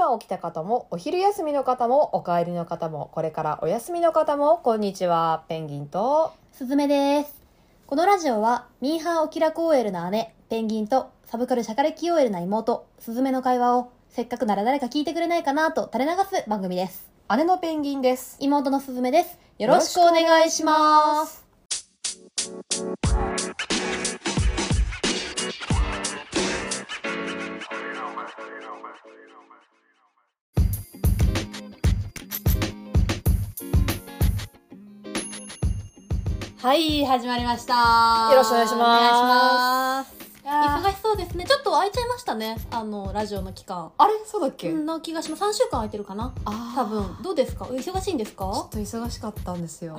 今起きた方もお昼休みの方もお帰りの方もこれからお休みの方もこんにちはペンギンとすずめです。このラジオは、ミーハーお気楽 OL な姉、ペンギンと、サブカルシャカレキ OL な妹、すずめの会話を、せっかくなら誰か聞いてくれないかなと垂れ流す番組です。姉のペンギンです妹のすずめです。よろしくお願いします。はい、始まりました。よろしくお願いします忙しそうですね。ちょっと空いちゃいましたね。あの、ラジオの期間。あれ？そうだっけ、うんな気がします。3週間空いてるかな？多分。どうですか？忙しいんですちょかっと忙しかったんですよ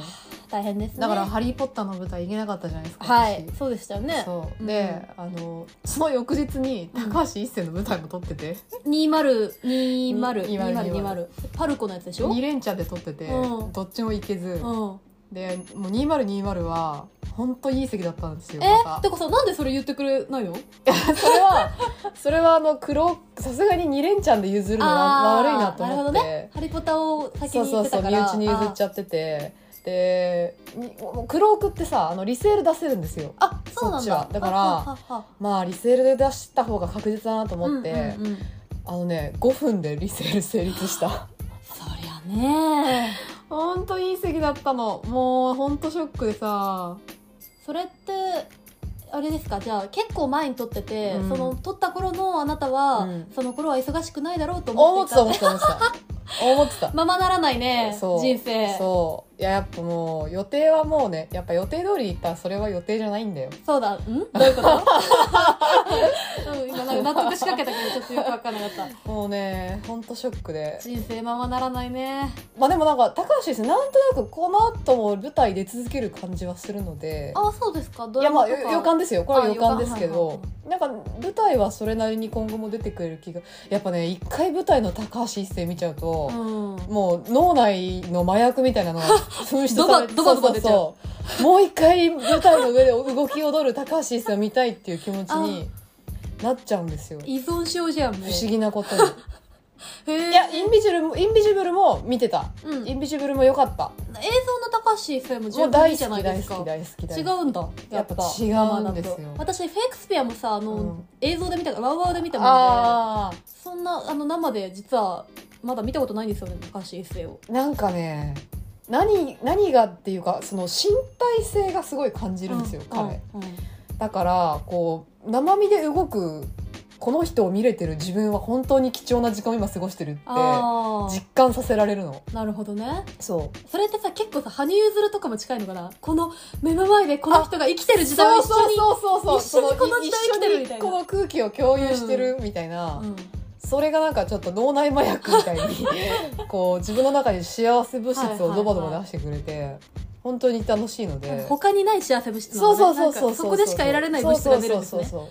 大変ですね。だから「ハリー・ポッター」の舞台行けなかったじゃないですかはい私、そうでしたよね。そうで、あのその翌日に高橋一生の舞台も撮ってて、20、20、20、20 20。パルコのやつでしょ？2連チャンで撮ってて、うんどっちも行けず、うん。でもう2020は本当いい席だったんですよえ？また。てかさ、なんでそれ言ってくれないの？それはそれはあの黒さすがに2連チャンで譲るのは悪いなと思って、なるほどね。ハリポタを先にそうそうそう身。内に譲っちゃってて。でにもう黒奥ってさあのリセール出せるんですよ。あ、そうなんだ。そっちは。だからまあリセールで出した方が確実だなと思って、うんうんうんあのね5分でリセール成立した。そりゃねほんといい席だったの。もうほんとショックでさ。それって、あれですか？じゃあ結構前に撮ってて、うん。その撮った頃のあなたは、うん。その頃は忙しくないだろうと思っ思ってたた。思ってた思ってた思ってたままならないねそう人生そういややっぱもう予定はもうねやっぱ予定通り行ったらそれは予定じゃないんだよ。だ。ん？どういうこと？うん今なんか 納得しかけたけどちょっとよく分かんなかった。もうねほんとショックで。人生ままならないね。まあでもなんか高橋ですなんとなくこの後も舞台出続ける感じはするので。あそうですか。ドいやまあ予感ですよ。これは予感ですけど。なんか舞台はそれなりに今後も出てくれる気がやっぱね一回舞台の高橋一生見ちゃうと、うん。もう脳内の麻薬みたいなのがドバドバドバ出ちゃうそう。そうそう。もう一回舞台の上で動き踊る高橋一生を見たいっていう気持ちになっちゃうんですよ。依存症じゃん不思議なことに。へえいやインビジブルもインビジブルも見てた、うん。インビジブルも良かった。映像の高橋一生も十分いいじゃないですか？き大好き大違好き。うんだ。やっぱ。違うんですよ。まあ私フェイクスピアもさあの、うん。映像で見たワウワウで見たもんであそんなあの生で実はまだ見たことないんですよね高橋一生を。あなんかね何何がっていうかその身体性がすごい感じるんですよ、彼、うん。うん。だからこう生身で動くこの人を見れてる自分は本当に貴重な時間を今過ごしてるってあ実感させられるの。あなるほどね。そう。それってさ結構さ羽生結弦とかも近いのかな？この目の前でこの人が生きてる時代を一緒にそうそうそうそう一緒にこの時代生きてるみたいな。この空気を共有してるみたいな、うんそれがなんかちょっと脳内麻薬みたいに こう自分の中に幸せ物質をドバドバ出してくれて、本当に楽しいので。他にない幸せ物質なそうのねそうそうそうなんかそこでしか得られない物質が出るんですね。そうそうそう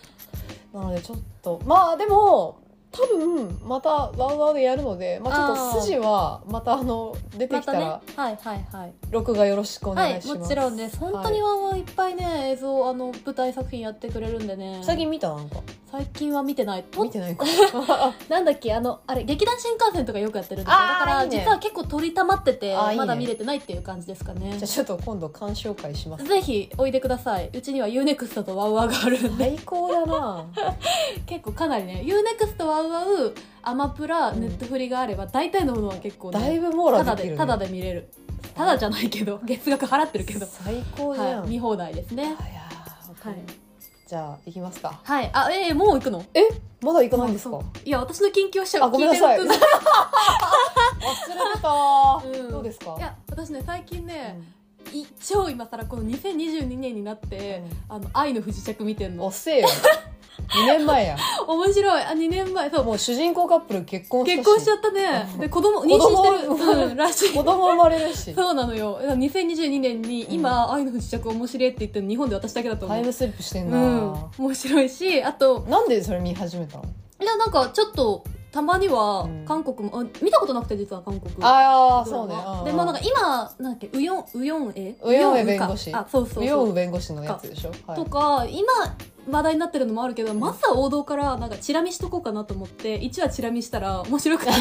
そう。なのでちょっとまあでも多分またワウワウでやるので、まあ、ちょっと筋はまたあの出てきたらはいはいはい。録画よろしくおはい願いします、もちろんです。本当にワンワンいっぱいね映像あの舞台作品やってくれるんでね。最近見た？なんか？最近は見てない。と見てないか。なんだっけあのあれ劇団新幹線とかよくやってるんですよ。だからいいね。実は結構取りたまっててまだ見れてないっていう感じですかね。じゃあちょっと今度鑑賞会します。ぜひおいでください。うちには UNEXT とワウワウがあるんで。最高だな。結構かなりね UNEXT ワウワウアマプラうんネットフリがあれば大体のものは結構だいねぶ網羅できる、ね、ただでただで見れる。ただじゃないけど 月額払ってるけど。最高じゃん、はい見放題ですね。はい。じゃあ行きますか。はい。あえー、もう行くの？え？まだ行かないんですか？いや私の近況しちゃうあごめんなさい。忘れてたわ、うん。どうですか？いや私ね最近うね、んい超今更この2022年になって、あの愛の不時着見てんの。おせえよ。2年前や 面白い。あ2年前。そう。もう主人公カップル結婚したし。結婚しちゃったね。うん。で子供妊娠してる、うん、らしい。子供生まれるし。そうなのよ。2022年に今、愛の不時着面白いって言ってるの日本で私だけだと思う。タイムスリップしてんうな、ん。面白いしあとなんでそれ見始めたの？いやなんかちょっとたまにはうん。韓国も、あ見たことなくて実は韓国。ああそうね。でもなんか今なんだっけウヨンウヨンエウヨンエ弁護士。あそうそうウヨンウ弁護士のやつでしょ、はい。とか今話題になってるのもあるけど、まずは王道からなんかチラ見しとこうかなと思って1話チラ見したら面白くても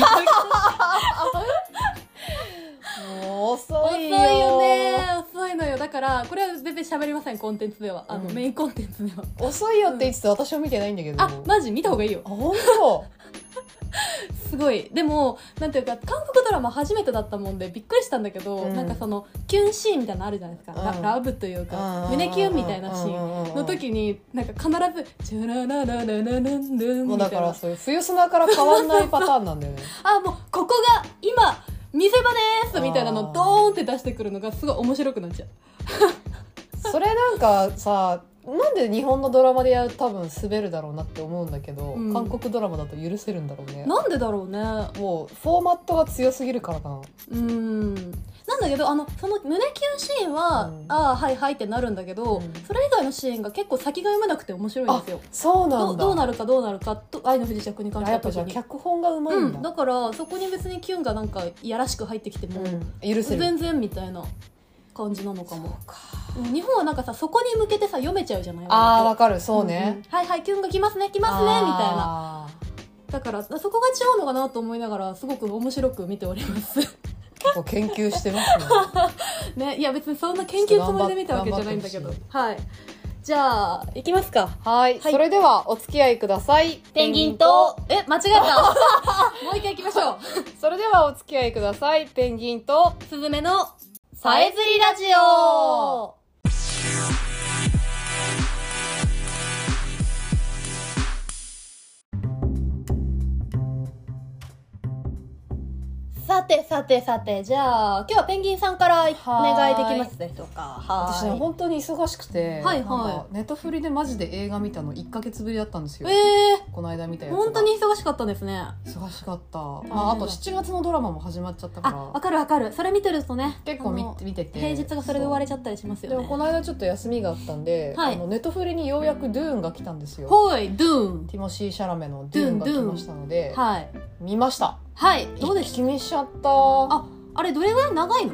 う遅遅いいよよね。遅いのよ。だからこれは全然喋りませんコンテンツでは。あの、うん。メインコンテンツでは。遅いよって言ってて私は見てないんだけど。あマジ？見た方がいいよ。あ本当？すごい。でもなんていうか韓国ドラマ初めてだったもんでびっくりしたんだけど、うん。なんかそのキュンシーンみたいなのあるじゃないですか、ラうん。ラブというか、うん。胸キュンみたいなシーンの時になんか必ず「チャラララララランラン」もうだからそういう冬砂から変わんないパターンなんだよね。あもうここが今見せ場ですみたいなのドーンって出してくるのがすごい面白くなっちゃう。それなんかさなんで日本のドラマでやると多分滑るだろうなって思うんだけど、うん。韓国ドラマだと許せるんだろうね。なんでだろうね。もうフォーマットが強すぎるからかな。うーん。なんだけどあのその胸キュンシーンは、うん。ああはいはいってなるんだけど、うん。それ以外のシーンが結構先が読めなくて面白いんですよ。そうなんだ。どうなるかどうなるかと愛の不時着に関しては。あやっぱじゃあ特に脚本がうまいうん。ん、だ、だからそこに別にキュンがなんかいやらしく入ってきても、うん。許せる。全然みたいな感じなのかも。うん日本はなんかさそこに向けてさ読めちゃうじゃない？ああわかるそうね、んん。はいはいキュンが来ますね来ますねみたいな。なだからそこが違うのかなと思いながらすごく面白く見ております。結構研究してますね。ねいや別にそんな研究つもりで見たわけじゃないんだけど。はい。じゃあ行きますか。はい、はい。それではお付き合いください。ペンギンとえ間違えた。もう一回行きましょう。それではお付き合いください。ペンギンとスズメのさえずりラジオ Thank you. さてさてさて。じゃあ今日はペンギンさんからお願いできますでしょうか。私ねは本当に忙しくて、はいはい。ネットフリでマジで映画見たの1か月ぶりだったんですよ、いえこの間見たやつ本当に忙しかったですね。忙しかった、ま変あ、あだと7月のドラマも始まっちゃったかあわらかるわかる。それ見てるとね結構見見てて。平日がそれで終われちゃったりしますよね。でもこの間ちょっと休みがあったんで、はい。あのネットフリにようやく「ドゥーン」が来たんですよ。ほいドゥーン。ティモシー・シャラメの「ドゥーン」が来ましたのではい。見ましたはい。どうでし一気見しちゃった。ああれどれぐらい？長いの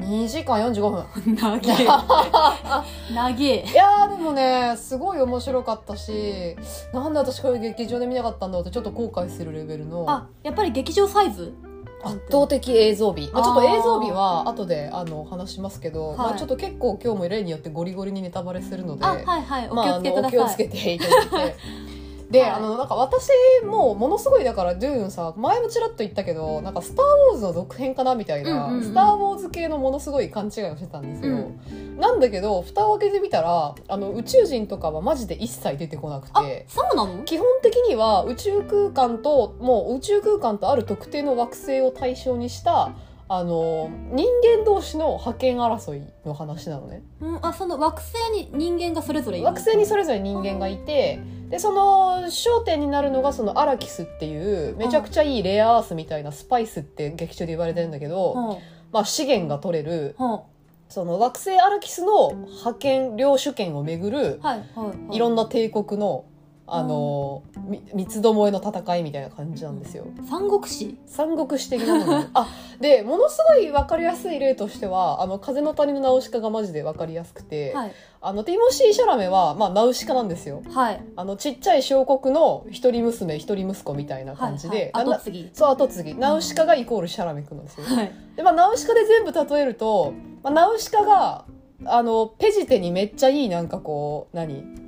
？2時間45分。長え 長えいやーでもねすごい面白かったしなんで私これ劇場で見なかったんだろうってちょっと後悔するレベルの。あやっぱり劇場サイズ？圧倒的映像美、まあ、ちょっと映像美は後であの話しますけど、はい。まあ、ちょっと結構今日も例によってゴリゴリにネタバレするのであはいはい。おまあ、お気をつけていただいて。で、はい。あのなんか私もものすごいだからドゥーンさ前もちらっと言ったけどなんか「スター・ウォーズ」の続編かなみたいな、うんうんうん。スター・ウォーズ系のものすごい勘違いをしてたんですよ、なんだけど蓋を開けてみたらあの宇宙人とかはマジで一切出てこなくあてそうなの？基本的には宇宙空間ともう宇宙空間とある特定の惑星を対象にしたあの人間同士の覇権争いの話なのね。うん、あその惑星に人間がそれぞれいる惑星にそれぞれ人間がいてでその焦点になるのがそのアラキスっていうめちゃくちゃいいレアアースみたいなスパイスって劇中で言われてるんだけど、はまあ、資源が取れるその惑星アラキスの覇権領主権をめぐるあはいはいはい。いろんな帝国のあの、み三つどもえの戦いみたいな感じなんですよ。三国志？三国志的なもの。ね あでものすごい分かりやすい例としてはあの風の谷のナウシカがマジで分かりやすくて、はい。あのティモシー・シャラメは、まあ、ナウシカなんですよ。はい。あのちっちゃい小国の一人娘一人息子みたいな感じで、はいはい、な後継ぎ。そう後継ぎ。ナウシカがイコールシャラメ君なんですよ、はい。で、まあ、ナウシカで全部例えると、まあ、ナウシカがあのペジテにめっちゃいいなんかこう何？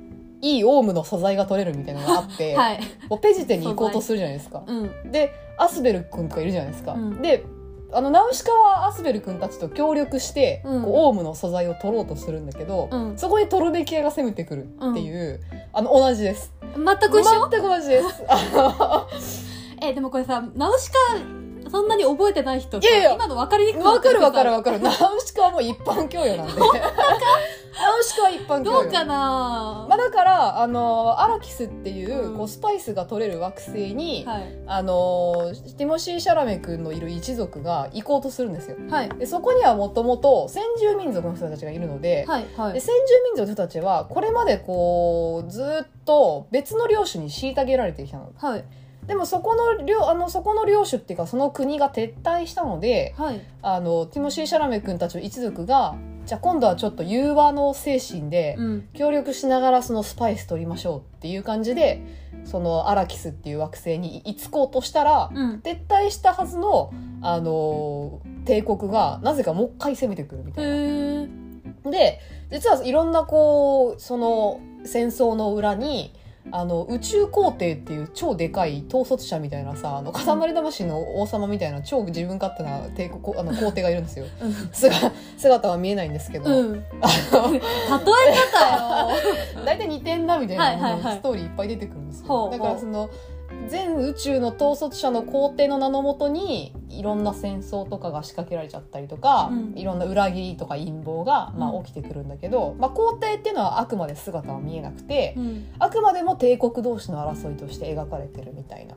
いいオウムの素材が取れるみたいなのがあって、はい。もうペジテに行こうとするじゃないですか。うん。でアスベル君とかいるじゃないですか、うん。であのナウシカはアスベル君たちと協力して、うん。こうオウムの素材を取ろうとするんだけど、うん。そこにトルメキアが攻めてくるっていう、あの同じです。全く一緒？全く同じです。あ えでもこれさナウシカそんなに覚えてない人さいやいや。今の分かりにくのわかるわかるわわかる。ナウシカはもう一般教養なんで。ナウシカは一般教養どうかな？まあ、だからあのアラキスっていう,、うん。こうスパイスが取れる惑星に、はい。あのティモシー・シャラメ君のいる一族が行こうとするんですよ。はい。でそこにはもともと先住民族の人たちがいるので,、はいはい。で先住民族の人たちはこれまでこうずっと別の領主に虐げられてきたの。はい。でもそこの領あのそこの領主っていうかその国が撤退したのではい。あのティモシー・シャラメ君たちの一族がじゃあ今度はちょっと融和の精神でうん。協力しながらそのスパイス取りましょうっていう感じでそのアラキスっていう惑星に居つこうとしたら、うん。撤退したはずの、あの帝国がなぜかもう一回攻めてくるみたいな。で実はいろんなこうその戦争の裏にあの宇宙皇帝っていう超でかい統率者みたいなさあの塊魂の王様みたいな超自分勝手な帝国あの皇帝がいるんですよ。姿姿は見えないんですけど、うん。例え方よ。大体似てんなみたいな、はいはいはい。ストーリーいっぱい出てくるんですよ。だからその全宇宙の統率者の皇帝の名のもとにいろんな戦争とかが仕掛けられちゃったりとか、うん。いろんな裏切りとか陰謀が、まうん。あ、起きてくるんだけど、まあ、皇帝っていうのはあくまで姿は見えなくて、うん。あくまでも帝国同士の争いとして描かれてるみたいな。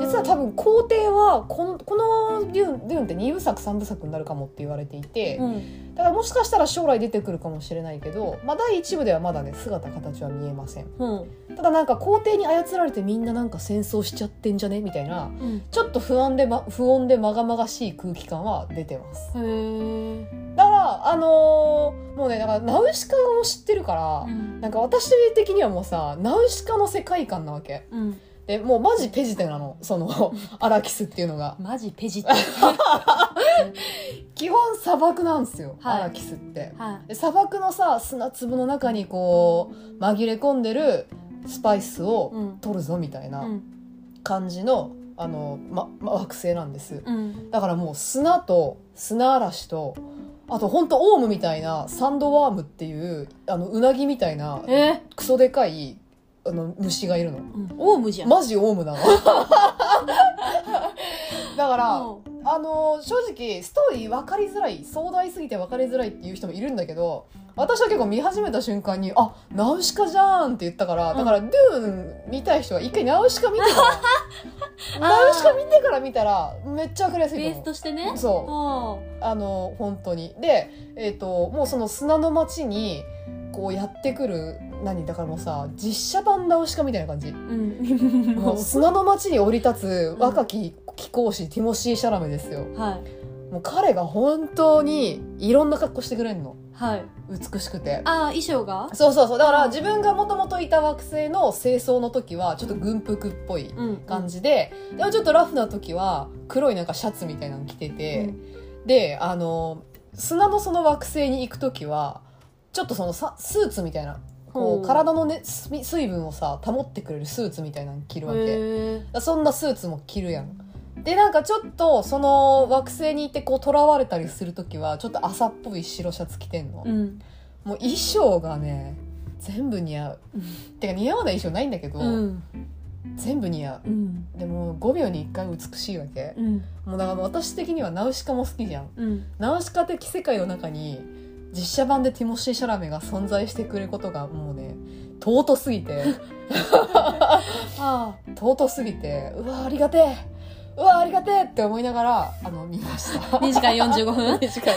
実実は多分皇帝はこのこのデューンデューンって2部作3部作になるかもって言われていて、うん。だからもしかしたら将来出てくるかもしれないけど、まあ、第1部ではまだね姿形は見えません。うん。ただなんか皇帝に操られてみんななんか戦争しちゃってんじゃね？みたいなうん。ちょっと不安で、ま、不穏でまがまがしい空気感は出てます。だからあのーもうねだからナウシカを知ってるから、なんか私的にはもうさナウシカの世界観なわけ。うん。でもうマジペジテなの。そのアラキスっていうのが。マジペジって基本砂漠なんですよ、はい。アラキスって。はい。で砂漠のさ砂粒の中にこう紛れ込んでるスパイスをうん。取るぞみたいなうん。感じのあの、まま、惑星なんです。うん。だからもう砂と砂嵐とあとほんとオウムみたいなサンドワームっていうあのうなぎみたいなえ？クソでかいあの虫がいるの。うん。オウムじゃん。マジオウムなの。だからうんあの正直ストーリー分かりづらい壮大すぎて分かりづらいっていう人もいるんだけど私は結構見始めた瞬間に「あナウシカじゃん」って言ったからだからドゥーン見たい人は一回ナウシカ見てから ナウシカ見てから見たらめっちゃ分かりやすいベースと思としてね。うそう。ああの本当に。でえっ、ともうその砂の街にこうやってくる何？だからもうさ実写版ナウシカみたいな感じ。あうん。もう 砂の街に降り立つ若き貴公子ティモシー・シャラメですよ。はい。もう彼が本当にいろんな格好してくれるの。はい。美しくて。ああ衣装が？そうそうそう。だからうん。自分がもともといた惑星の清掃の時はちょっと軍服っぽいうん感じで、でもちょっとラフな時は黒いなんかシャツみたいなの着てて、であの砂のその惑星に行く時はちょっとそのさスーツみたいなこほう。う体の、ね、水水分をさ保ってくれるスーツみたいなの着るわけ、そんなスーツも着るやん。でなんかちょっとその惑星にいてこう囚われたりする時はちょっと朝っぽい白シャツ着てんの、うん。もう衣装がね全部似合う。うんてか似合わない衣装ないんだけど、うん。全部似合う。うん。でも5秒に1回美しいわけ。うん。もうだから私的にはナウシカも好きじゃん。ナウシカ的世界の中に実写版でティモシー・シャラメが存在してくれることがもうね尊すぎて。あ尊すぎてうわありがてえ。うわありがてえ。って思いながらあの見ました。あ2時間45分 短い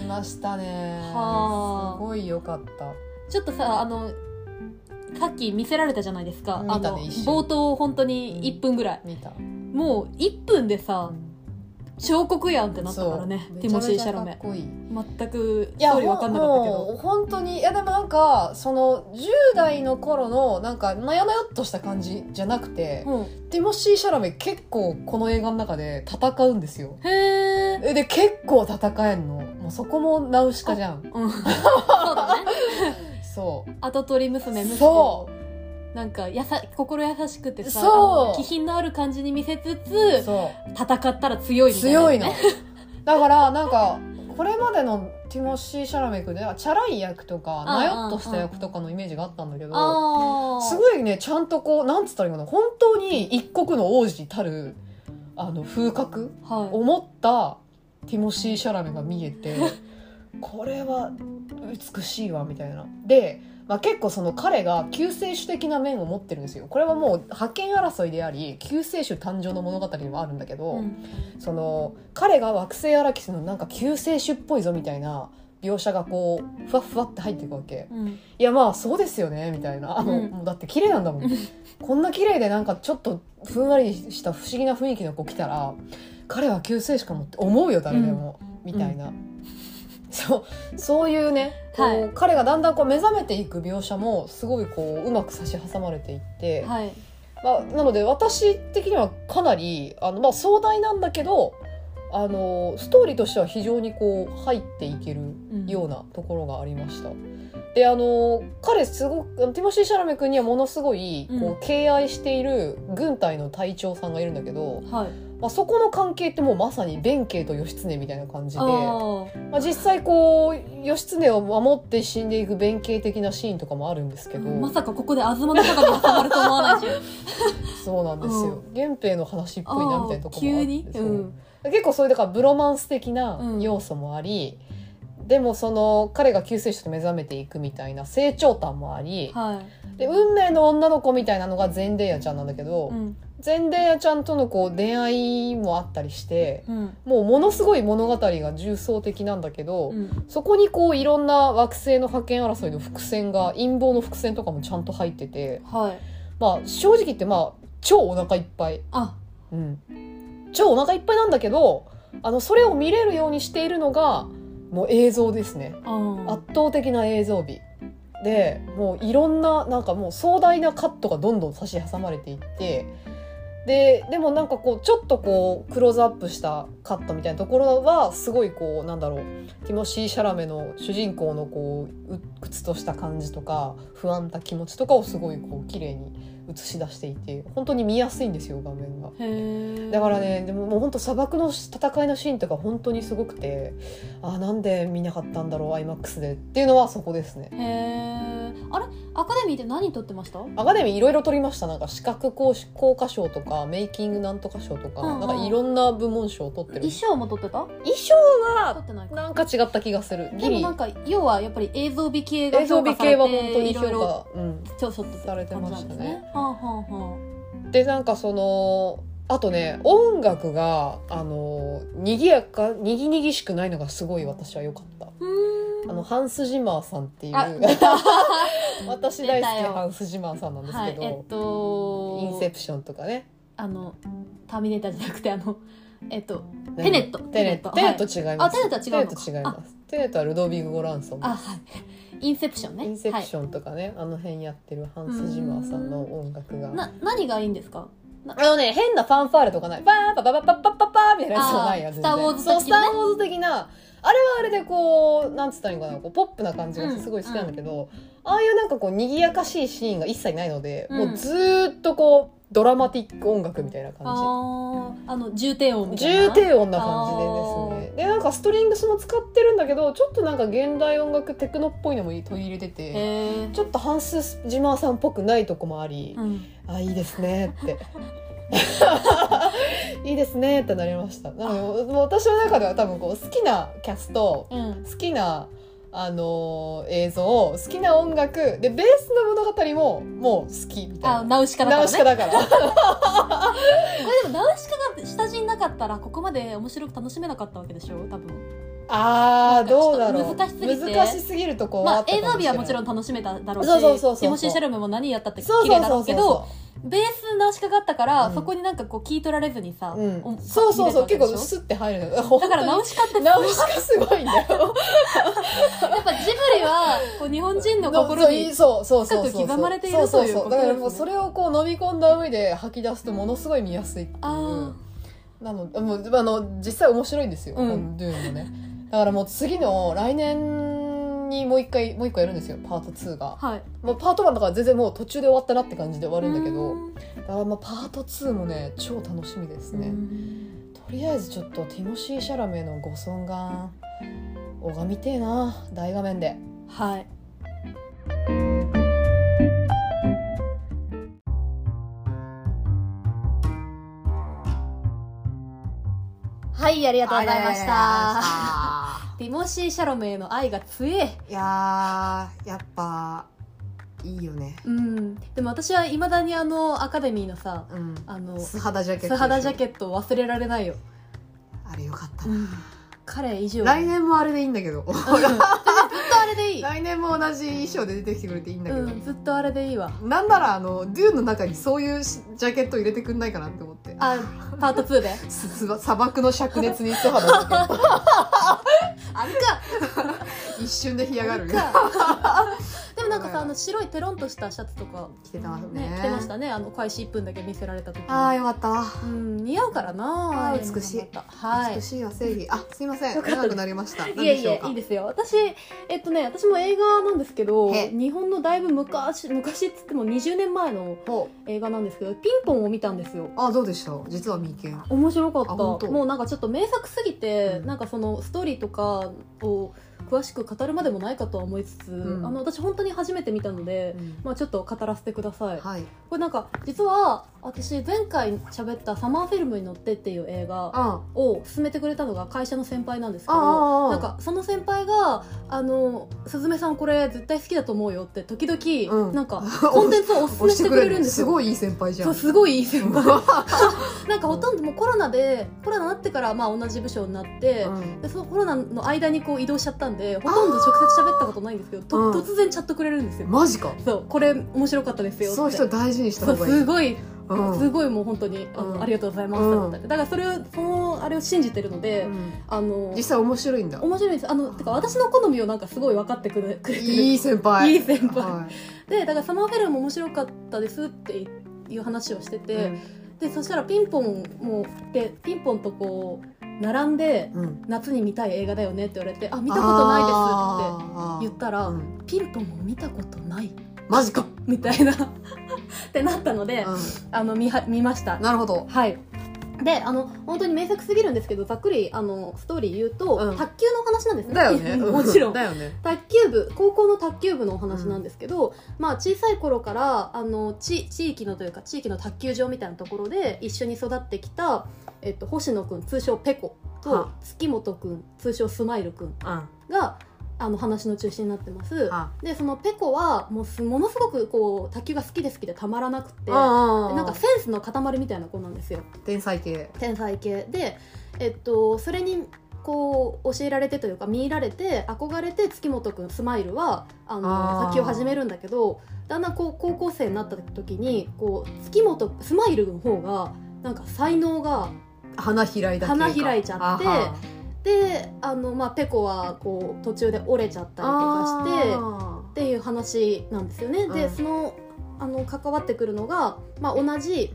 見ましたね。はあ。すごい良かった。ちょっとさあのさっき見せられたじゃないですか、見あのたね冒頭本当に1分ぐらい、見た、もう1分でさ彫刻やんってなったからねティモシー・シャラメ。全くスいやトーリー分かんなかったけど。もう本当にいやでもなんかその10代の頃のなんかなよなよっとした感じじゃなくて、うん。ティモシー・シャラメ結構この映画の中で戦うんですよ。へえ、えで結構戦えんの。もうそこもナウシカじゃん。うん、そうだね。そう。跡取り娘息子。そなんかやさ心優しくてさ気品のある感じに見せつつそ戦ったら強ういみたいな。強いの。だからなんかこれまでのティモシー・シャラメ君ではチャラい役とかなよっとした役とかのイメージがあったんだけどすごいねちゃんとこうなんつったらいいかな本当に一国の王子たるあの風格はい。思ったティモシー・シャラメが見えてこれは美しいわみたいな。で、まあ、結構その彼が救世主的な面を持ってるんですよ。これはもう覇権争いであり救世主誕生の物語でもあるんだけど、うん。その彼が惑星アラキスのなんか救世主っぽいぞみたいな描写がこうふわっふわって入っていくわけ。うん。いやまあそうですよねみたいな。あの、うん。もうだって綺麗なんだもん。こんな綺麗でなんかちょっとふんわりした不思議な雰囲気の子来たら彼は救世主かもって思うよ誰でも、みたいな、そうそういうねはい。彼がだんだんこう目覚めていく描写もすごいこううまく差し挟まれていって、はい。まあ、なので私的にはかなりあの、まあ、壮大なんだけどあのストーリーとしては非常にこう入っていけるようなところがありました。であの彼すごくティモシー・シャラメ君にはものすごいこうん。う敬愛している軍隊の隊長さんがいるんだけど、はい。まあ、そこの関係ってもうまさに弁慶と義経みたいな感じであまあ、実際こう義経を守って死んでいく弁慶的なシーンとかもあるんですけど、ーまさかここで東の中に挟まると思わない。じゃんそうなんですよ。源平の話っぽいなみたいなところもあって急に？そう。うん。結構それだからブロマンス的な要素もあり、でもその彼が救世主と目覚めていくみたいな成長感もあり、はい。で運命の女の子みたいなのがゼンデイヤちゃんなんだけど、うんゼンデイヤちゃんとのこう恋愛もあったりしてうん。もうものすごい物語が重層的なんだけど、うん。そこにこういろんな惑星の覇権争いの伏線が陰謀の伏線とかもちゃんと入っててはい。まあ正直言ってまあ超お腹いっぱい。あ。うん、超お腹いっぱいなんだけどあのそれを見れるようにしているのがもう映像ですね。あ圧倒的な映像美。でもういろんななんかもう壮大なカットがどんどん差し挟まれていってででもなんかこうちょっとこうクローズアップしたカットみたいなところはすごいこうなんだろうティモシー・シャラメの主人公のこうう鬱とした感じとか不安な気持ちとかをすごいこう綺麗に映し出していて本当に見やすいんですよ画面が。だからねでももう本当砂漠の戦いのシーンとか本当にすごくてあーなんで見なかったんだろう IMAX でっていうのはそこですね。へえあれ？アカデミーで何撮ってました？アカデミーいろいろ撮りました。なんか視覚効効果賞とかメイキングなんとか賞とか、うんうん。なんかいろんな部門賞を取ってる。衣装も撮ってた？衣装撮はってないか。なんか違った気がする。でもなんか要はやっぱり映像美系が映像美系は本当に評価、うん、ちょっと撮ってされてましたねはあはあはでなんかそのあとね音楽があのにぎやかにぎにぎしくないのがすごい私は良かった。あのハンス・ジマーさんっていう。私大好きハンス・ジマーさんなんですけど、はいえっとインセプションとかね。あのターミネーターじゃなくてあのえっとテネット。テネット。テテネット違います、あテネットは違うのか。テネット違います。テネットはルドビグ・ゴランソンあはいインセプションね。インセプショョンとかね、あの辺やってるハンス・ジマーさんの音楽が。な何がいいんですか？あのね変なファンファーレとかない。パーパパパパパパパーみたいなやつはないやあー全然スターウォーズ的なねそうスター・ウォーズ的なあれはあれでこうなんつったらいいのかなこうポップな感じがすごい好きなんだけど、ああいうなんかこう賑やかしいシーンが一切ないので、うんもうずーっとこうドラマティック音楽みたいな感じ。あの重低音重低音な感じでですね。でなんかストリングスも使ってるんだけどちょっとなんか現代音楽テクノっぽいのも取り入れて。てちょっとハンス・ジマーさんっぽくないとこもあり、うん。あいいですねって。いいですねってなりました。なので私の中では多分こう好きなキャストうん。好きなあのー映像好きな音楽でベースの物語ももう好きみたいな。あナウシカだからね。ナウシカだから。これでもナウシカが下地になかったらここまで面白く楽しめなかったわけでしょ？多分。あーどうだろう。難しすぎて。難しすぎるとこはまあ映像美はもちろん楽しめただろうしそうそうそうそうティモシー・シャルメも何やったって綺そうそう麗だろそううそうけどベースナウシカがあったから、うん。そこになんかこう聞い取られずにさ、うん。おそうそうそう結構スッて入るの。だだからナウシカってナウシカすごいんだよ。やっぱジブリはこう日本人の心にそうそうそうそう深く刻まれているそうそうという。ことそうだからもうそれをこう飲み込んだ上で吐き出すとものすごい見やすいっていう。あなのもうあの実際面白いんですよ、うん。ドゥーンもね。だからもう次の来年にもう一回もう一個やるんですよパート2が。あはい。もうパート1だから全然もう途中で終わったなって感じで終わるんだけどうん。だからまあパート2もね超楽しみですね、うん。とりあえずちょっとティモシー・シャラメのご尊顔拝みてえな大画面で。はい。はいありがとうございましたティモシー・シャロメへの愛が強えいやーやっぱいいよね。うん。でも私はいまだにあのアカデミーのさうん。あの素肌ジャケット素肌ジャケットを忘れられないよ、あれよかったな、うん、彼以上来年もあれでいいんだけど。う んれでいい、来年も同じ衣装で出てきてくれていいんだけど、うん、ずっとあれでいいわ。なんならあのデューンの中にそういうジャケット入れてくんないかなって思って。あパート2で？すす砂漠の灼熱に素肌のジャケットあるか。一瞬で干上がる。でもなんかさあの白いテロンとしたシャツとか着てたね。ね着てましたね。あの開始1分だけ見せられた時に。ああよかったわ。うん似合うからな。あー美しい。はい。美しいわ正義。あすいません。よかった。長くなりました。いえいえいいでですよ。私えっとね私も映画なんですけどへ。日本のだいぶ昔昔っつっても20年前のほ映画なんですけどピンポンを見たんですよ。あどうでした？実は未見面白かった。あ本当？もうなんかちょっと名作すぎて、うん。なんかそのストーリーとかを詳しく語るまでもないかとは思いつつ、うん。あの私本当に初めて見たので、うん。まあ、ちょっと語らせてください、はい。これなんか実は私前回喋った「サマーフィルムに乗って」っていう映画あを勧めてくれたのが会社の先輩なんですけどなんかその先輩が「あのすずめさんこれ絶対好きだと思うよ」って時々、うん。なんかコンテンツをおすすめしてくれるんですすよごいいい先輩じゃそうんすごいいい先輩。なんかほとんどもうコロナでコロナになってからまあ同じ部署になって、うん。でそのコロナの間にこう移動しちゃったんでほとんど直接喋ったことないんですけどと、うん。突然チャットくれるんですよ、マジか。そう。これ面白かったですよって。そういう人大事にした方がいい。すごい、うん。すごいもう本当にあの、うん。ありがとうございますうんって。だからそれをそのあれを信じてるので、うん。あの実際面白いんだ。面白いです。あのてか私の好みをなんかすごい分かってくれてる。いい先輩。いい先輩。はい。でだからサマーフェルも面白かったですっていう話をしてて、うん。でそしたらピンポンもでピンポンとこう並んでうん。夏に見たい映画だよねって言われてあ見たことないですって言ったら、うん。ピンポンも見たことない。マジか。みたいな。ってなったので、うあの見は見ました。んなるほど。はいであの本当に名作すぎるんですけどざっくりあのストーリー言うと、うん。卓球の話なんですね。だよね。もちろん。だよね。卓球部高校の卓球部のお話なんですけど、まあ小さい頃からあの地地域のというか地域の卓球場みたいなところで一緒に育ってきた、えっと、星野くん通称ペコとは。月本くん通称スマイルくんうん。があの話の中心になってます。あ。でそのペコはもうすものすごくこう卓球が好きで好きでたまらなくてなんかセンスの塊みたいな子なんですよ。天才系。天才系。で、えっと、それにこう教えられてというか見入られて憧れて月本くんスマイルはあの卓球を始めるんだけどだんだんこう高校生になった時にこう月本スマイルの方がなんか才能が花開い花開いちゃってであの、まあ、ペコはこう途中で折れちゃったりとかしてあっていう話なんですよね。でうん。そのあの関わってくるのが、まあ、同じ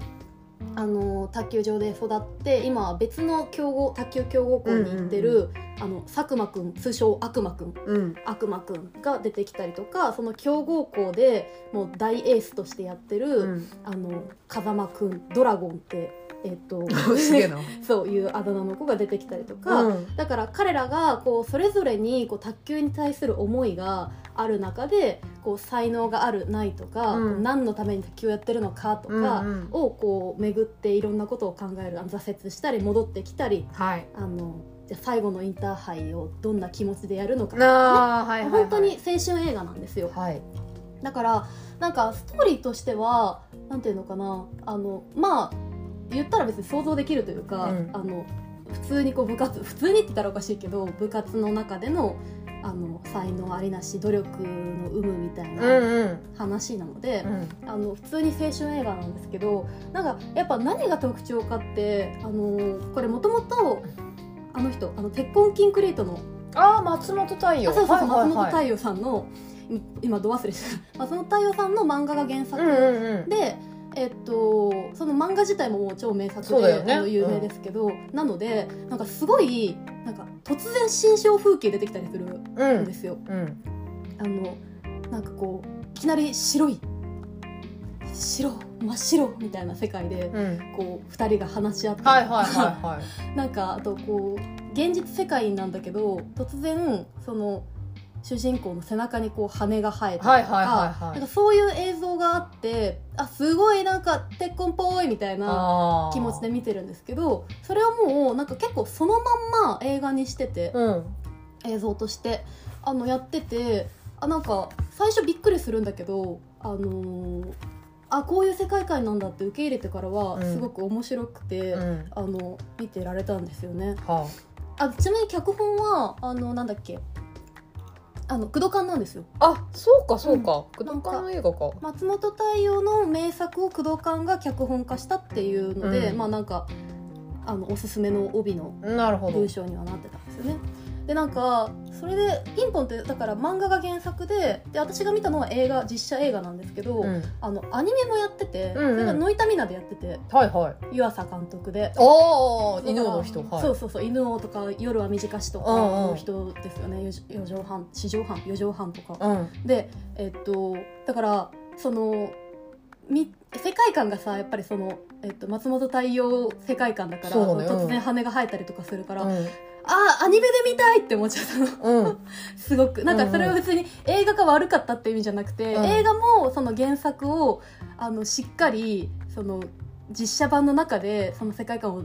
あの卓球場で育って今は別の強豪卓球強豪校に行ってる、あの佐久間くん通称悪魔くんーうん。悪魔くんが出てきたりとかその強豪校でもう大エースとしてやってる、うん。あの風間くんドラゴンってえっと そういうあだ名の子が出てきたりとか、うん。だから彼らがこうそれぞれにこう卓球に対する思いがある中でこう才能があるないとか、うん。何のために卓球をやってるのかとかをこう巡っていろんなことを考える挫折したり戻ってきたりはい。あのじゃあ最後のインターハイをどんな気持ちでやるのか、あーはいはいはい。本当に青春映画なんですよ。はい。だからなんかストーリーとしてはなんていうのかな。あのまあ言ったら別に想像できるというか、うん。あの普通にこう部活普通にって言ったらおかしいけど部活の中でのあの才能ありなし努力の有無みたいうんなうん。話なので、うん。あの普通に青春映画なんですけどなんかやっぱ何が特徴かってあのこれもともとあの人あの鉄痕キンクリートのああ松本太陽。あそうそう松本太陽さんのい今ど忘れした。松本太陽さんの漫画が原作で、えっと、その漫画自体ももう超名作で、ね。有名ですけど、なのでなんかすごいなんか突然新象風景出てきたりするうんんですよ。うん。あのなんかこういきなり白い白真っ白みたいな世界で、うん。こう2人が話し合ったりとか、はいはいはいはい。なんかあとこう現実世界なんだけど突然その主人公の背中にこう羽が生えたりとか,、そういう映像があってあすごいなんか鉄痕っぽいみたいな気持ちで見てるんですけどそれはもうなんか結構そのまんま映画にしてて、うん。映像としてあのやっててあなんか最初びっくりするんだけどあのーあこういう世界観なんだって受け入れてからはうん。すごく面白くて。うん。あの見てられたんですよね。はあちなみに脚本はあのなんだっけ？あの工藤館なんですよ。あそうかそうか。うん。工藤館の映画か。松本太陽の名作を工藤館が脚本化したっていうので、うん。まあなんかあのおすすめの帯の文章にはなってたんですよね。でなんかそれで「ピンポン」ってだから漫画が原作でで私が見たのは映画実写映画なんですけど、うん。あのアニメもやってて、うんうん。それがノイタミナでやっててはいはい。湯浅監督で。ああ犬王の人はい。そうそうそう犬王とか夜は短しとかの人ですよね。四四畳半四畳半四畳半とか、うん。でえっとだからそのみ世界観がさやっぱりその、えっと、松本太陽世界観だからねうん。突然羽が生えたりとかするから、うんあーアニメで見たいって思っちゃったの。うん。すごく。なんかそれは別に映画が悪かったっていう意味じゃなくて、うん。映画もその原作をあのしっかりその実写版の中でその世界観を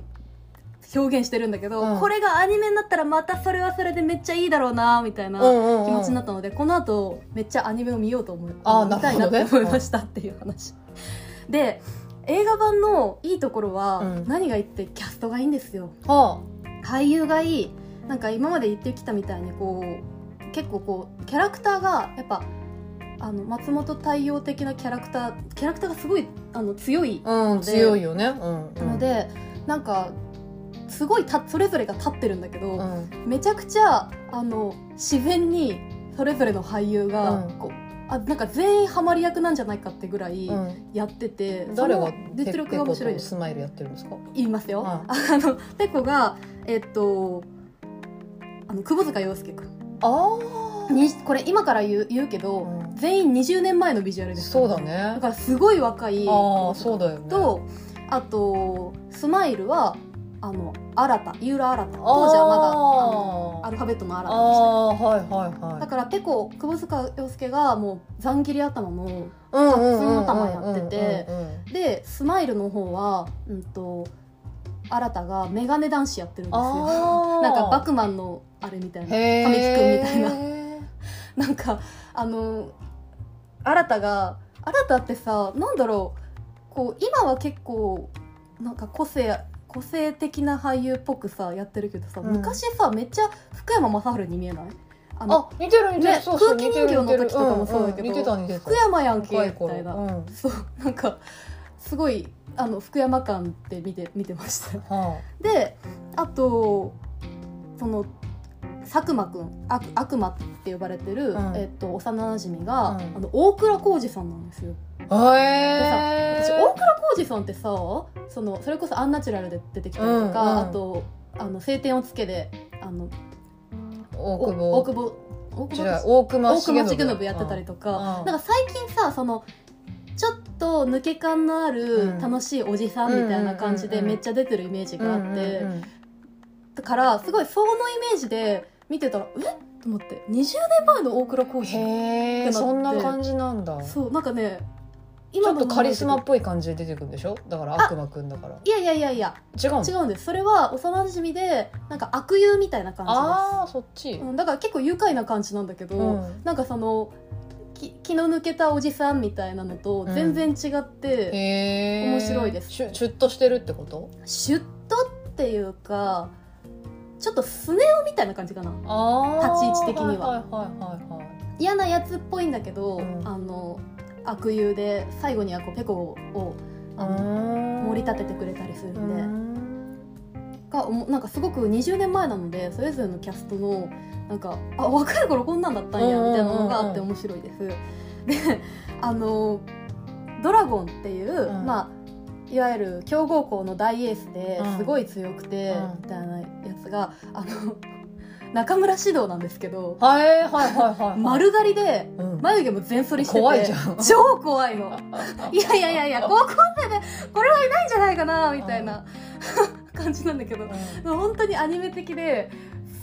表現してるんだけど、うん。これがアニメになったらまたそれはそれでめっちゃいいだろうなみたいな気持ちになったので、この後めっちゃアニメを見ようと思う。あー見たいなって思いましたっていう話。で映画版のいいところは、うん。何がいいってキャストがいいんですよ。は俳優がいいなんか今まで言ってきたみたいにこう結構こうキャラクターがやっぱあの松本太陽的なキャラクターキャラクターがすごいあの強いあうんで強いよね。うんうん。ので、なんかすごいたそれぞれが立ってるんだけど、うん。めちゃくちゃあの自然にそれぞれの俳優がうん。こう、あなんか全員ハマり役なんじゃないかってぐらいうん。やってて、誰がその実力が面白いでスマイルやってるんですか？言いますよ、はあ。のペコがえっとあの窪塚洋介君あにこれ今から言う言うけど、うん。全員20年前のビジュアルです。そうだだねからすごい若いああそうだよね。とあとスマイルはあの新た井浦新当時はまだあのアルファベットの新あたでした。あはいはいはい。だからペコ窪塚洋介がもうざん切り頭のうん普通の玉やっててでスマイルの方はうんと新たがメガネ男子やってるんですよ。なんかバクマンのあれみたいな神木君みたいな。なんかあの新たが新たってさなんだろうこう今は結構なんか個性個性的な俳優っぽくさやってるけどさ、うん。昔さめっちゃ福山雅治に見えない？あのあ似てる似てる、ねそうそう空気人形の時とかもそうだけどんん似てた似てた福山やんけみたいな、うんそうなんかすごいあの福山感って見て見てました。はであとその佐久間くん悪悪魔って呼ばれてる、うん。えっと幼なじみが、うん。あの大倉浩二さんなんですよ。あでへえさ私大倉浩二さんってさそのそれこそ「アンナチュラル」で出てきたりとか、うんうん。あと「あの晴天をつけで」あのお大久保。大久保大違久保う大熊重重信信やってたりとか、うん。なんか最近さそのちょっと抜け感のあうるん。楽しいおじさんみたいな感じでめっちゃ出てるイメージがあって、だからすごいそのイメージで見てたらえ？と思って。20年前の大倉浩二へえそんな感じなんだ。ちそうなんかねょっとカリスマっいぽい感じで出てくるんでしょ？だから悪魔くんだから。やいやいやいや。違うの？違うんです。それは幼馴染でなんか悪友みたいな感ああそっち。じです、うん、だから結構愉快な感じなんだけど、うん。なんかそのき気の抜けたおじさんみたいなのと全然違って、へえ面白いです。シュシュッとしてるってこと？シュッとっていうかちょっとスネ夫みたいな感じかな。ああ立ち位置的には。はいはいはいはいはい。嫌なやつっぽいんだけど、うん。あの悪友で最後にはこうペコをあの盛り立ててくれたりするんで、がおもなんかすごく20年前なのでそれぞれのキャストのなんかあ若い頃こんなんだったんやみたいなのがあって面白いです。であのドラゴンっていう、うん。まあいわゆる強豪校の大エースでうん。すごい強くて、うん。みたいなやつがあの中村獅童なんですけど、はいはいはいはい。はい丸刈りでうん。眉毛も全剃りしてて怖いじゃん。超怖いの。いやいやいやいや高校生でこれはいないんじゃないかなみたいな 感じなんだけどうん。本当にアニメ的で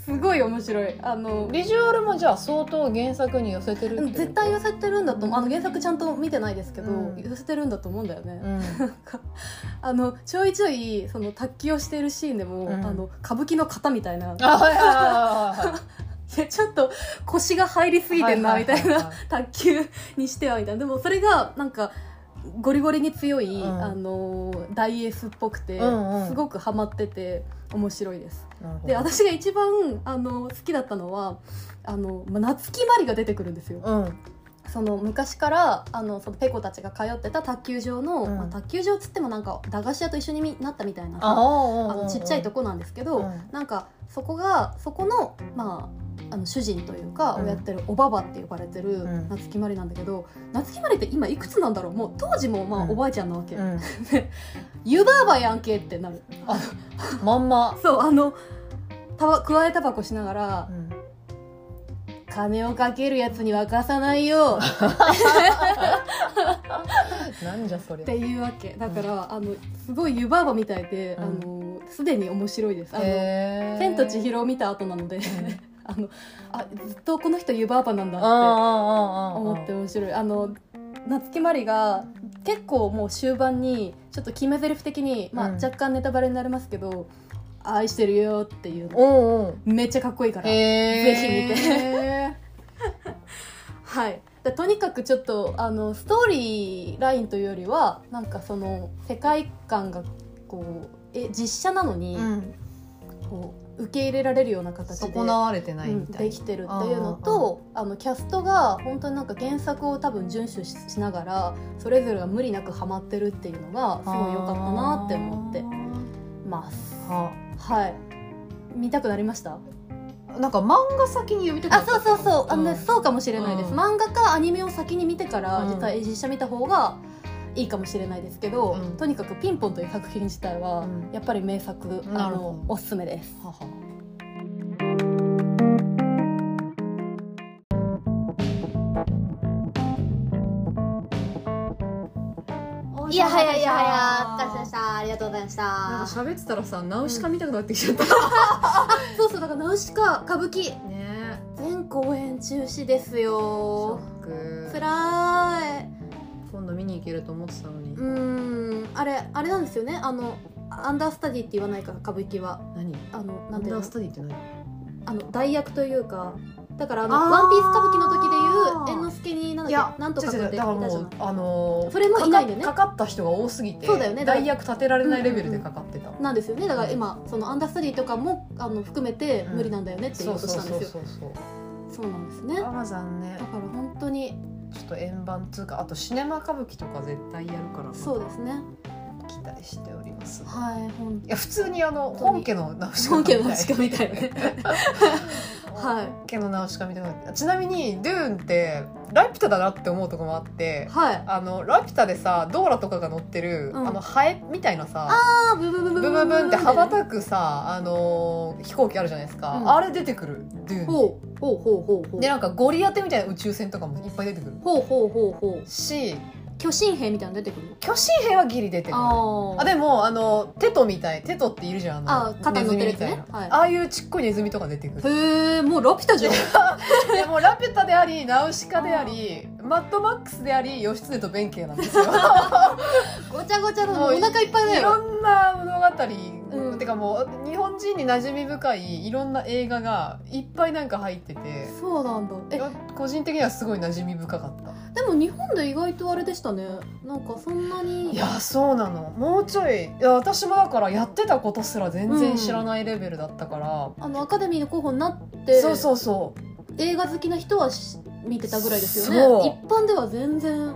すごい面白い。あのビジュアルもじゃあ相当原作に寄せてるって絶対寄せてるんだと思うあの原作ちゃんと見てないですけど、うん。寄せてるんだと思うんだよね、うん。あのちょいちょいその卓球をしているシーンでも、うん。あの歌舞伎の型みたいな。ちょっと腰が入りすぎてんなみたいな。卓球にしてはみたいな。でもそれがなんかゴリゴリに強い、うん。あの大エースっぽくて、うんうん。すごくハマってて面白いです。で私が一番あの好きだったのはあの、まあ、夏木マリが出てくるんですよ。うんその昔からあのそのペコたちが通ってた卓球場の、うん。まあ、卓球場っつってもなんか駄菓子屋と一緒にみなったみたいなあああのちっちゃいとこなんですけど、うん。なんかそこがそこのまああの主人というか、うん。をやってるおばばって呼ばれてるうん。夏木マリなんだけど、夏木マリって今いくつなんだろう？もう当時もまあうん。おばあちゃんなわけ、うん。湯婆婆やんけってなる。まんま。そうあのたば加えタバコしながらうん「金をかけるやつには貸さないよ」なんじゃそれっていうわけ。だから、あのすごい湯婆婆みたいで、うん。あのすでに面白いです。あの千と千尋を見た後なので、あのあずっとこの人湯婆婆なんだって思って面白い。あの夏木マリが結構もう終盤にちょっと決め台詞的に、まあ、うん。若干ネタバレになりますけど「愛してるよ」っていうの。おうおうめっちゃかっこいいから、へぜひ見て。て はい。でとにかくちょっとあのストーリーラインというよりはなんかその世界観がこうえ実写なのに、うん。こう受け入れられるような形で損なわれてないうんみたい。できてるっていうのとあのキャストが本当になんか原作を多分遵守ししながらそれぞれが無理なくハマってるっていうのがすごい良かったなって思ってますははい。見たくなりました？なんか漫画先に読みたくなあった。そうそうそう。あの、ん。そうかもしれないです、うん。漫画かアニメを先に見てから、うん。実は実写見た方がいいかもしれないですけど、うん。とにかく「ピンポン」という作品自体は、うん。やっぱり名作あなるほど。のおすすめです。ははいやはやいやはやお疲れ様でした。ありがとうございましなんかた喋ってたらさナウシカ見たくなってきちゃった、そうそうだからナウシカ歌舞伎。ね。全公演中止ですショよック。つらい。今度見に行けると思ってたのに、うーん。あれあれなんですよね？あのアンダースタディって言わないから歌舞伎は。何？あのアなんていうダースタディって何？あの代役というかだからあのワンピース歌舞伎の時でいう猿之助になんだなんとかってだからもうあのーそれもいないんだよね。かかかった人が多すぎてそうだよね。代役立てられないレベルでかかってた、なんですよね。だから今そのアンダースタディとかもあの含めてうん。無理なんだよねっていうことしたんですよ、そうそうそうそうなんですね。だかあら残念。ら本当にちょっと円盤つうかあとシネマ歌舞伎とか絶対やるからそうですね期待しております。いはい本や普通にあの本家のナウシカ本家のしかみたいなねはい本家のナウシカみたい。なちなみにドゥーンってラピュタだなって思うとこもあってはい。あのラピュタでさドーラとかが乗ってる、うん。あのハエみたいなさあーブブブブブブブ。ンって羽ばくたくさ、あのー飛行機あるじゃないですか、うんあれ出てくるドゥーンほうほうほうほうほうでなんかゴリ当てみたいな宇宙船とかもいっぱい出てくるほうほうほうほうし巨神兵みたいなの出てくる巨神兵はギリ出てくるああでもあのテトみたいテトっているじゃんあのあ肩に乗ってるやつね。ネズミみたいな、はい。ああいうちっこいネズミとか出てくる。へえもうラピュタじゃん。でもラピュタでありナウシカでありマッドマックスであり義経と弁慶なんですよ。ごちゃごちゃのもうお腹いっぱいだいよろんな物語、うん。てかもう日本人に馴染み深いいろんな映画がいっぱいなんか入ってて。そうなんだ。え個人的にはすごい馴染み深かった。でも日本で意外とあれでしたね。なんかそんなに。いやそうなの。もうちょい。いや私もだからやってたことすら全然知らないレベルだったから、あのアカデミーの候補になってそうそうそう。映画好きな人はし見てたぐらいですよね。一般では全然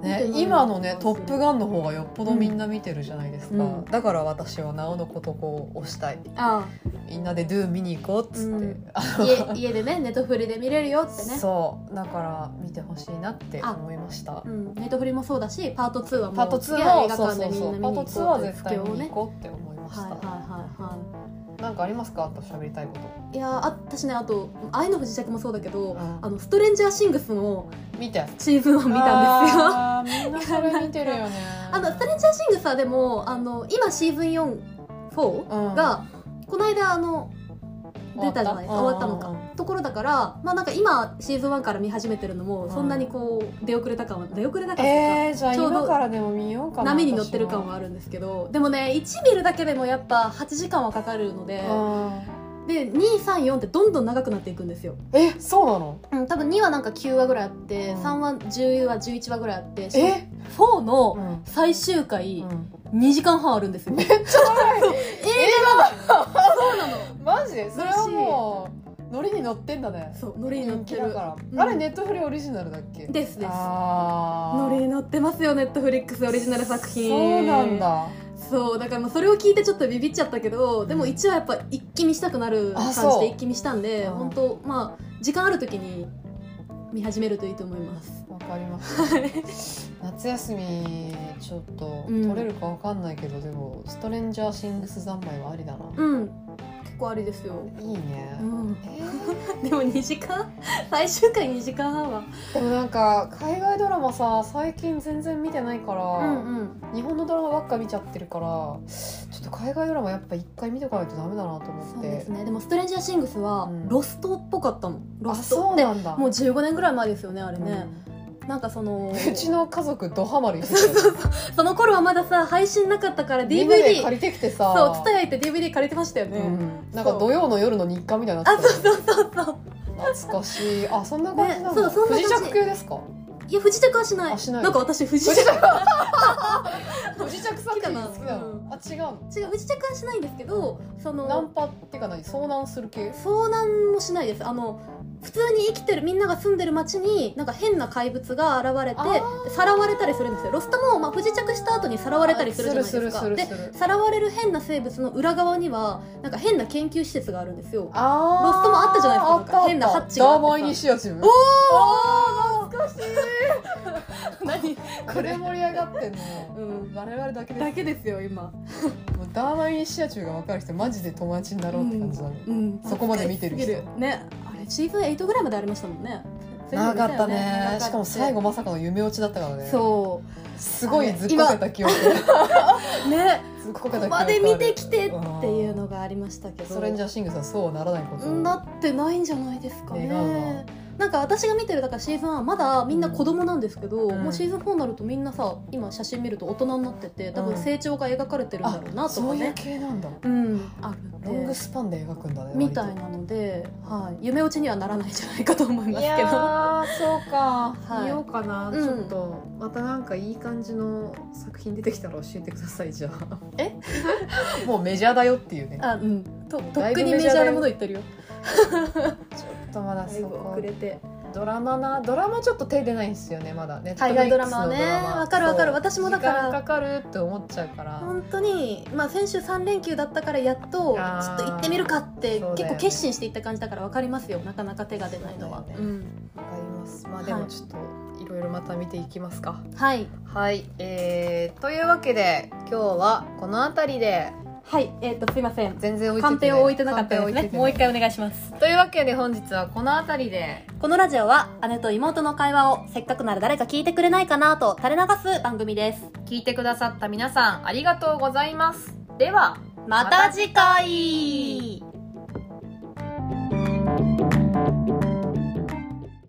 ね今のね「トップガン」の方がよっぽどみんな見てるじゃないですか、うん。だから私はなおのことこう推したい。あみんなで「ドゥ見に行こうっつって、うん。家家でねネットフリで見れるよってね。そう。だから見てほしいなってあ思いました。うん、ネットフリもそうだしパート2はもうパート2次もは映画館でそうそうそみんな見にうパート2行こうというは絶対布教をね見に行こうって思いました、はいはいはいはいなんかありますか？あと喋りたいこと。いや私ねあと「愛の不時着」もそうだけど、うん。あのストレンジャーシングスの見て。シーズン1見たんですよ。みんなそれ見てるよね。あのストレンジャーシングスはでもあの今シーズン44うん。が、この間あの出たじゃない？ですか終わったのかところだからまあなんか今シーズン1から見始めてるのもそんなにこう出遅れた感は出遅れた感えー、じゃあちょうど今からでも見ようかな波に乗ってる感はあるんですけどでもね1見るだけでもやっぱ8時間はかかるのでで234ってどんどん長くなっていくんですよ、えそうなの？うん、多分2はなんか9話ぐらいあって、うん。3は10話11話ぐらいあってえ？4うのん。最終回、うん。2時間半あるんですよ。めっちゃ長い。そう。なの？マジで？それはもうノリに乗ってんだね。そうノリに乗ってる。うん。あれネットフリオリジナルだっけ？ですです。ノリに乗ってますよネットフリックスオリジナル作品。そうなんだ。そうだからまあそれを聞いてちょっとビビっちゃったけどでも一応やっぱ一気見したくなる感じで一気見したんでうん。本当まあ時間ある時に見始めるといいと思います。わかります。夏休みちょっとうん。取れるかわかんないけど、でもストレンジャーシングス三昧はありだな、うん。結構ありですよ。いいね、うん。え でも2時間？最終回2時間半はーでもなんか海外ドラマさ最近全然見てないから、うん日本のドラマばっか見ちゃってるからちょっと海外ドラマやっぱ一回見ておかないとダメだなと思って。そうですね。でもストレンジャーシングスはうん。ロストっぽかったのロあストそうなんだ。もう15年ぐらい前ですよねあれね、うんなんかそのうちの家族ドハマりしてたその頃はまださ配信なかったからみんなで DVD 借りてきてさ。そう伝えて DVD 借りてましたよね、うん、なんか土曜の夜の日課みたいになあってたよそうそうそうそう。懐かしい。あそんな感じなんだ、ねそうそんな感じ。不時着系ですか？いや不時着はしない。あしない。んか私不時着不時着作品好きなのうんあ違うの。違う不時着はしないんですけどそナンのパっていうか何遭難する系？遭難もしないです。あの普通に生きてるみんなが住んでる町になんか変な怪物が現れてさらわれたりするんですよ。ロスタも、まあ、不時着した後にさらわれたりするじゃないですか。でさらわれる変な生物の裏側にはなんか変な研究施設があるんですよ。ロストもあったじゃないですか。変なハッチがあってさ。ダーマイニシアチブおあー 何？これ盛り上がってんの。うん。我々だけです。だけですよ今。もうダーマイニシアチブが分かる人マジで友達になろうって感じだね、うん。そこまで見てる人。ね。あれシーズン8ぐらいまでありましたもんね。長かったね。しかも最後まさかの夢落ちだったからね。そすごいずっこけた記憶。うね。ずっこけた記憶ここまで見てきてっていうのがありましたけど。ストレンジャーシングスはそうはならないことを。なってないんじゃないですか願うわ。ねなんか私が見てるだからシーズンはまだみんな子供なんですけど、うん。もうシーズン4になるとみんなさ今写真見ると大人になってて多分成長が描かれてるんだろうなとそういうかね系なんだ。うん。あるロングスパンで描くんだねみたいなので、はい、夢落ちにはならないんじゃないかと思いますいけど。やーそうか、はい。見ようかな、うん。ちょっと。またなんかいい感じの作品出てきたら教えてくださいじゃあ。え？もうメジャーだよっていうね。あうん。ととっくにメジャーなもの言ってるよ っとまだ遅れて。ドラマなドラマちょっと手出ないんですよねまだ。ね海外ドラマ。はね。わかるわかる。私もだから。時間かかるって思っちゃうから。本当にまあ先週3連休だったからやっとちょっと行ってみるかって結構決心していった感じだから分かりますよ。なかなか手が出ないのは。そうだよね。わかります。まあではい。もちょっといろいろまた見ていきますかうんはいはいえー、というわけで今日はこの辺りではいえっ、とすいません。全然置いてて、カンペを置いてなかったですね。もう一回お願いします。というわけで本日はこの辺りで。このラジオは姉と妹の会話をせっかくなら誰か聞いてくれないかなと垂れ流す番組です。聞いてくださった皆さんありがとうございます。ではまた次回